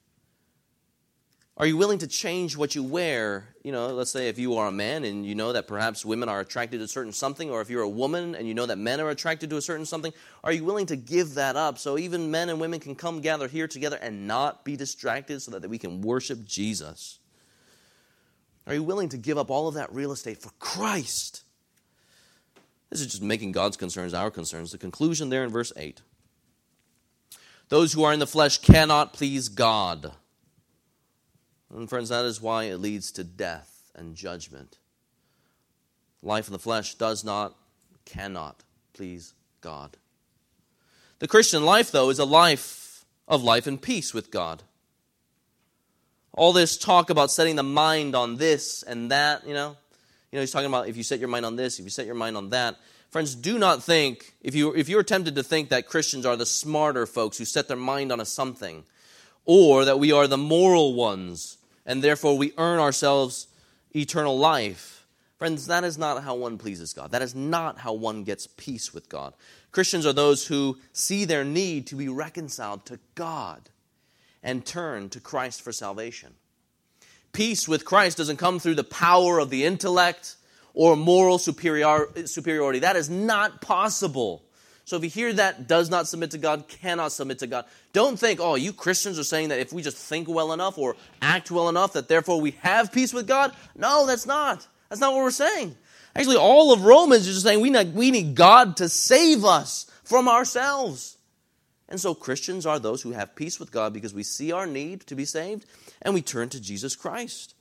Are you willing to change what you wear? You know, let's say if you are a man and you know that perhaps women are attracted to certain something, or if you're a woman and you know that men are attracted to a certain something, are you willing to give that up so even men and women can come gather here together and not be distracted so that we can worship Jesus? Are you willing to give up all of that real estate for Christ? This is just making God's concerns our concerns. The conclusion there in verse 8 Those who are in the flesh cannot please God. And friends, that is why it leads to death and judgment. Life in the flesh does not, cannot please God. The Christian life, though, is a life of life and peace with God all this talk about setting the mind on this and that, you know. You know, he's talking about if you set your mind on this, if you set your mind on that. Friends, do not think, if, you, if you're tempted to think that Christians are the smarter folks who set their mind on a something, or that we are the moral ones, and therefore we earn ourselves eternal life. Friends, that is not how one pleases God. That is not how one gets peace with God. Christians are those who see their need to be reconciled to God and turn to Christ for salvation. Peace with Christ doesn't come through the power of the intellect or moral superiority. That is not possible. So if you hear that does not submit to God, cannot submit to God, don't think, oh, you Christians are saying that if we just think well enough or act well enough, that therefore we have peace with God. No, that's not. That's not what we're saying. Actually, all of Romans is just saying we need, we need God to save us from ourselves. And so Christians are those who have peace with God because we see our need to be saved and we turn to Jesus Christ.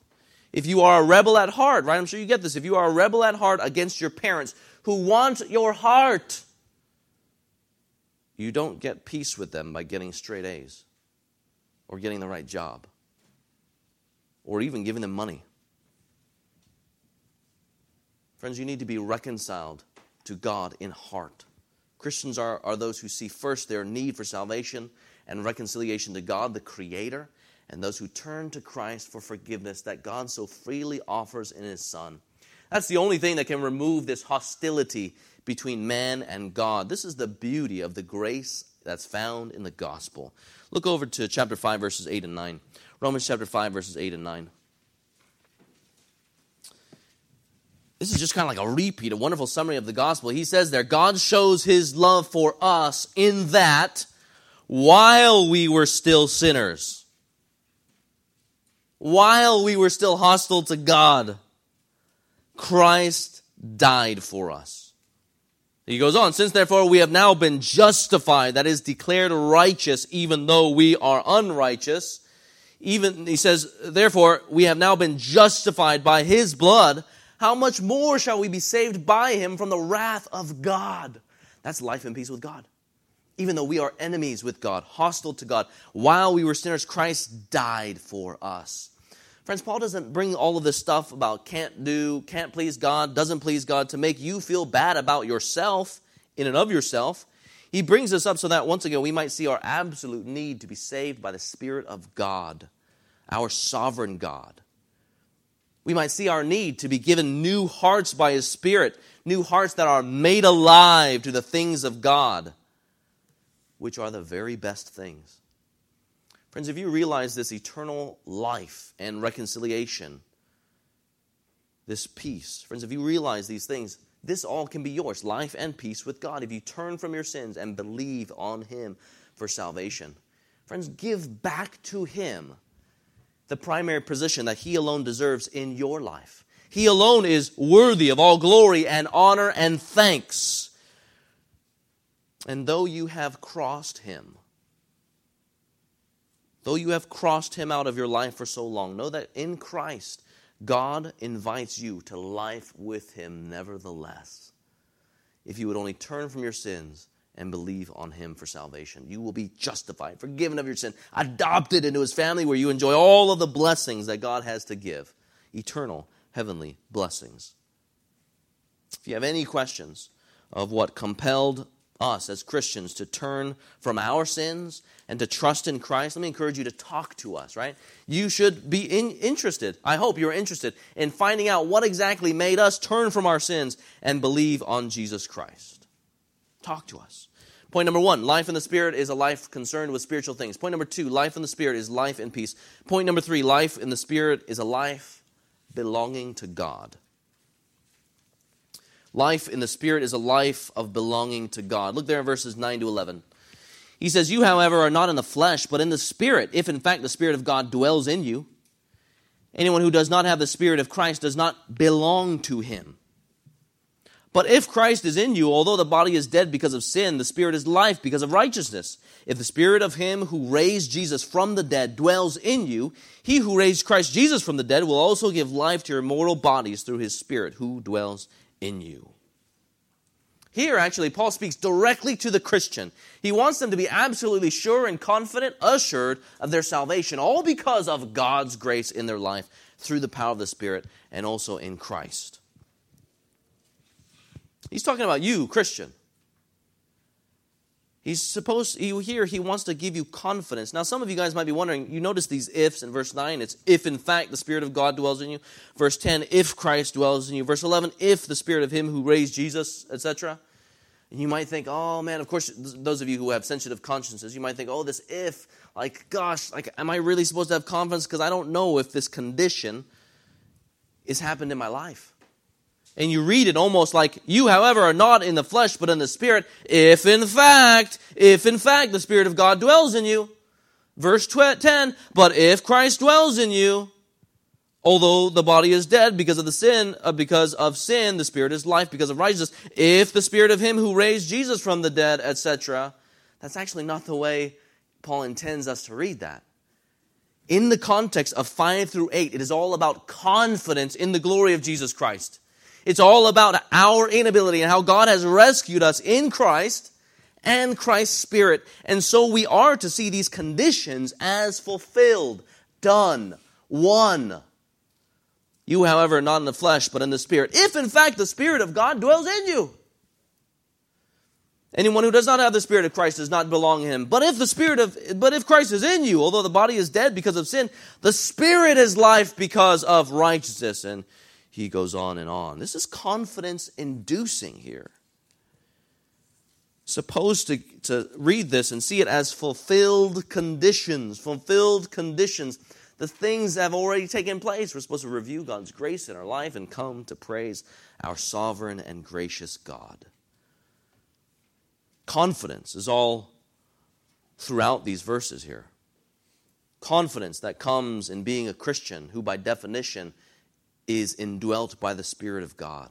If you are a rebel at heart, right? I'm sure you get this. If you are a rebel at heart against your parents who want your heart, you don't get peace with them by getting straight A's or getting the right job or even giving them money. Friends, you need to be reconciled to God in heart. Christians are, are those who see first their need for salvation and reconciliation to God, the Creator, and those who turn to Christ for forgiveness that God so freely offers in His Son. That's the only thing that can remove this hostility between man and God. This is the beauty of the grace that's found in the gospel. Look over to chapter 5, verses 8 and 9. Romans chapter 5, verses 8 and 9. This is just kind of like a repeat, a wonderful summary of the gospel. He says there, God shows his love for us in that while we were still sinners, while we were still hostile to God, Christ died for us. He goes on, since therefore we have now been justified, that is declared righteous, even though we are unrighteous. Even, he says, therefore we have now been justified by his blood. How much more shall we be saved by him from the wrath of God? That's life and peace with God. Even though we are enemies with God, hostile to God, while we were sinners, Christ died for us. Friends, Paul doesn't bring all of this stuff about can't do, can't please God, doesn't please God to make you feel bad about yourself in and of yourself. He brings this up so that once again we might see our absolute need to be saved by the Spirit of God, our sovereign God. We might see our need to be given new hearts by His Spirit, new hearts that are made alive to the things of God, which are the very best things. Friends, if you realize this eternal life and reconciliation, this peace, friends, if you realize these things, this all can be yours life and peace with God if you turn from your sins and believe on Him for salvation. Friends, give back to Him the primary position that He alone deserves in your life. He alone is worthy of all glory and honor and thanks. And though you have crossed Him, Though you have crossed him out of your life for so long, know that in Christ, God invites you to life with him nevertheless. If you would only turn from your sins and believe on him for salvation, you will be justified, forgiven of your sin, adopted into his family where you enjoy all of the blessings that God has to give eternal, heavenly blessings. If you have any questions of what compelled us as Christians to turn from our sins and to trust in Christ, let me encourage you to talk to us, right? You should be in, interested. I hope you're interested in finding out what exactly made us turn from our sins and believe on Jesus Christ. Talk to us. Point number one life in the Spirit is a life concerned with spiritual things. Point number two life in the Spirit is life in peace. Point number three life in the Spirit is a life belonging to God. Life in the Spirit is a life of belonging to God. Look there in verses 9 to 11. He says, You, however, are not in the flesh, but in the Spirit, if in fact the Spirit of God dwells in you. Anyone who does not have the Spirit of Christ does not belong to him. But if Christ is in you, although the body is dead because of sin, the Spirit is life because of righteousness. If the Spirit of Him who raised Jesus from the dead dwells in you, He who raised Christ Jesus from the dead will also give life to your mortal bodies through His Spirit who dwells in you. Here, actually, Paul speaks directly to the Christian. He wants them to be absolutely sure and confident, assured of their salvation, all because of God's grace in their life through the power of the Spirit and also in Christ. He's talking about you, Christian. He's supposed you here he wants to give you confidence. Now some of you guys might be wondering, you notice these ifs in verse 9, it's if in fact the spirit of God dwells in you. Verse 10, if Christ dwells in you. Verse 11, if the spirit of him who raised Jesus, etc. And you might think, "Oh man, of course those of you who have sensitive consciences, you might think, "Oh, this if, like gosh, like am I really supposed to have confidence because I don't know if this condition is happened in my life?" And you read it almost like you, however, are not in the flesh but in the spirit, if in fact, if in fact the Spirit of God dwells in you. Verse 10, but if Christ dwells in you, Although the body is dead because of the sin, uh, because of sin, the spirit is life because of righteousness. If the spirit of him who raised Jesus from the dead, etc., that's actually not the way Paul intends us to read that. In the context of 5 through 8, it is all about confidence in the glory of Jesus Christ. It's all about our inability and how God has rescued us in Christ and Christ's Spirit. And so we are to see these conditions as fulfilled, done, won. You, however, not in the flesh, but in the Spirit. If in fact the Spirit of God dwells in you. Anyone who does not have the Spirit of Christ does not belong to him. But if the Spirit of, but if Christ is in you, although the body is dead because of sin, the Spirit is life because of righteousness. And he goes on and on. This is confidence inducing here. Supposed to, to read this and see it as fulfilled conditions, fulfilled conditions. The things that have already taken place. We're supposed to review God's grace in our life and come to praise our sovereign and gracious God confidence is all throughout these verses here. Confidence that comes in being a Christian who, by definition, is indwelt by the Spirit of God.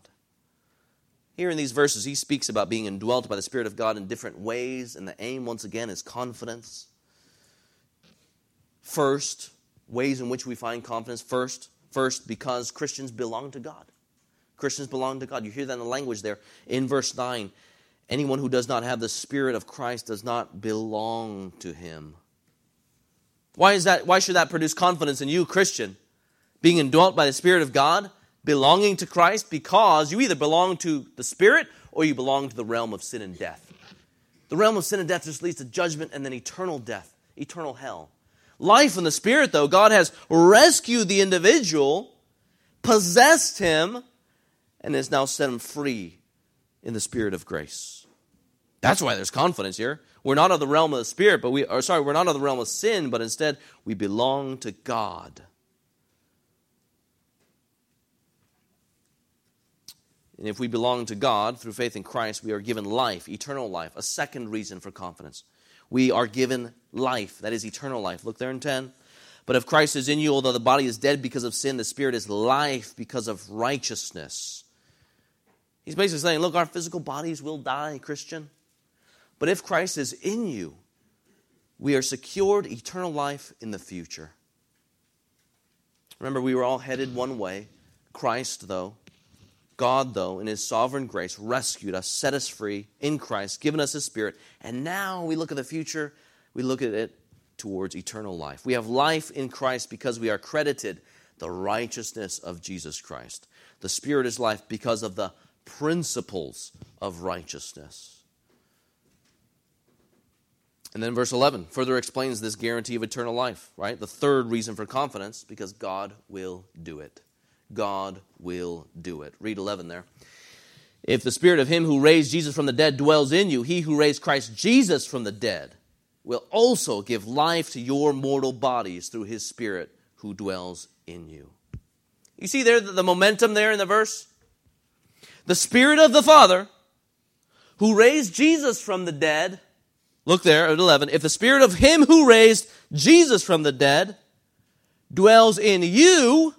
Here in these verses, he speaks about being indwelt by the Spirit of God in different ways, and the aim, once again, is confidence. First, ways in which we find confidence. First, first, because Christians belong to God. Christians belong to God. You hear that in the language there in verse 9. Anyone who does not have the Spirit of Christ does not belong to him. Why, is that, why should that produce confidence in you, Christian? Being indwelt by the Spirit of God, belonging to Christ, because you either belong to the Spirit or you belong to the realm of sin and death. The realm of sin and death just leads to judgment and then eternal death, eternal hell. Life in the Spirit, though, God has rescued the individual, possessed him, and has now set him free in the spirit of grace. That's why there's confidence here. We're not of the realm of the spirit, but we are sorry, we're not of the realm of sin, but instead we belong to God. And if we belong to God through faith in Christ, we are given life, eternal life, a second reason for confidence. We are given life, that is eternal life. Look there in 10. But if Christ is in you, although the body is dead because of sin, the spirit is life because of righteousness. He's basically saying, look, our physical bodies will die, Christian. But if Christ is in you, we are secured eternal life in the future. Remember, we were all headed one way. Christ, though, God, though, in His sovereign grace, rescued us, set us free in Christ, given us His Spirit. And now we look at the future, we look at it towards eternal life. We have life in Christ because we are credited the righteousness of Jesus Christ. The Spirit is life because of the principles of righteousness. And then verse 11 further explains this guarantee of eternal life, right? The third reason for confidence, because God will do it. God will do it. Read 11 there. If the spirit of him who raised Jesus from the dead dwells in you, he who raised Christ Jesus from the dead will also give life to your mortal bodies through his spirit who dwells in you. You see there the momentum there in the verse? the Spirit of the Father, who raised Jesus from the dead, look there at 11, if the Spirit of Him who raised Jesus from the dead dwells in you,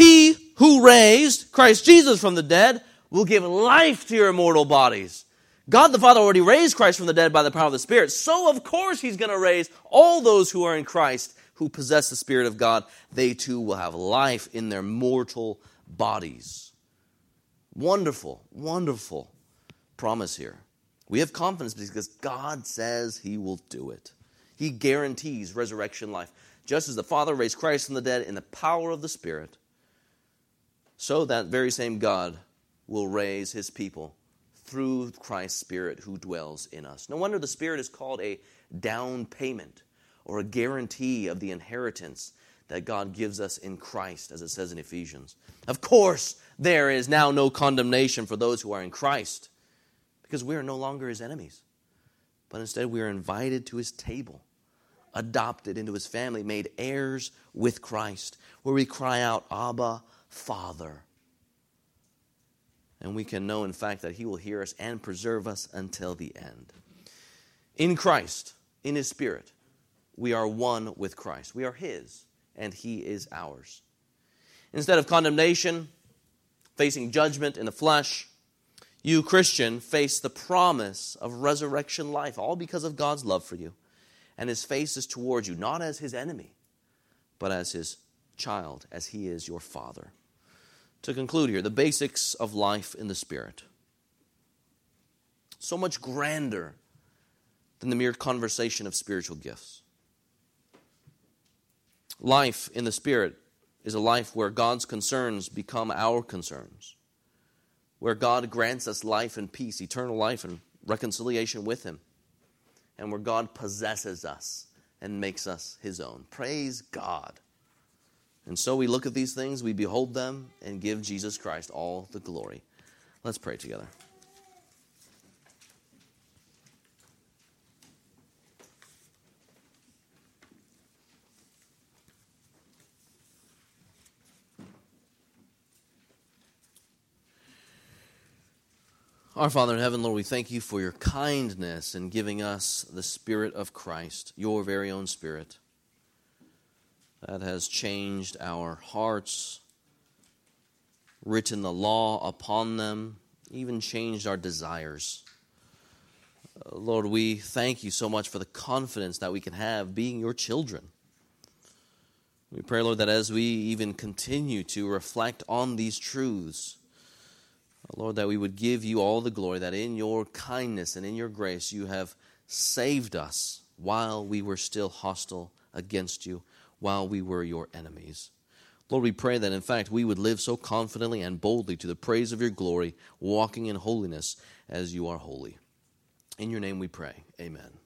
He who raised Christ Jesus from the dead will give life to your immortal bodies. God the Father already raised Christ from the dead by the power of the Spirit. So, of course, He's going to raise all those who are in Christ who possess the Spirit of God. They too will have life in their mortal bodies. Wonderful, wonderful promise here. We have confidence because God says He will do it. He guarantees resurrection life. Just as the Father raised Christ from the dead in the power of the Spirit, so that very same God will raise His people through Christ's Spirit who dwells in us. No wonder the Spirit is called a down payment or a guarantee of the inheritance that God gives us in Christ, as it says in Ephesians. Of course, there is now no condemnation for those who are in Christ because we are no longer his enemies, but instead we are invited to his table, adopted into his family, made heirs with Christ, where we cry out, Abba, Father. And we can know, in fact, that he will hear us and preserve us until the end. In Christ, in his Spirit, we are one with Christ. We are his and He is ours. Instead of condemnation, facing judgment in the flesh, you, Christian, face the promise of resurrection life, all because of God's love for you. And His face is towards you, not as His enemy, but as His child, as He is your Father. To conclude here, the basics of life in the Spirit. So much grander than the mere conversation of spiritual gifts. Life in the Spirit is a life where God's concerns become our concerns, where God grants us life and peace, eternal life and reconciliation with Him, and where God possesses us and makes us His own. Praise God. And so we look at these things, we behold them, and give Jesus Christ all the glory. Let's pray together. Our Father in heaven, Lord, we thank you for your kindness in giving us the Spirit of Christ, your very own Spirit, that has changed our hearts, written the law upon them, even changed our desires. Uh, Lord, we thank you so much for the confidence that we can have being your children. We pray, Lord, that as we even continue to reflect on these truths, Lord, that we would give you all the glory, that in your kindness and in your grace you have saved us while we were still hostile against you, while we were your enemies. Lord, we pray that in fact we would live so confidently and boldly to the praise of your glory, walking in holiness as you are holy. In your name we pray. Amen.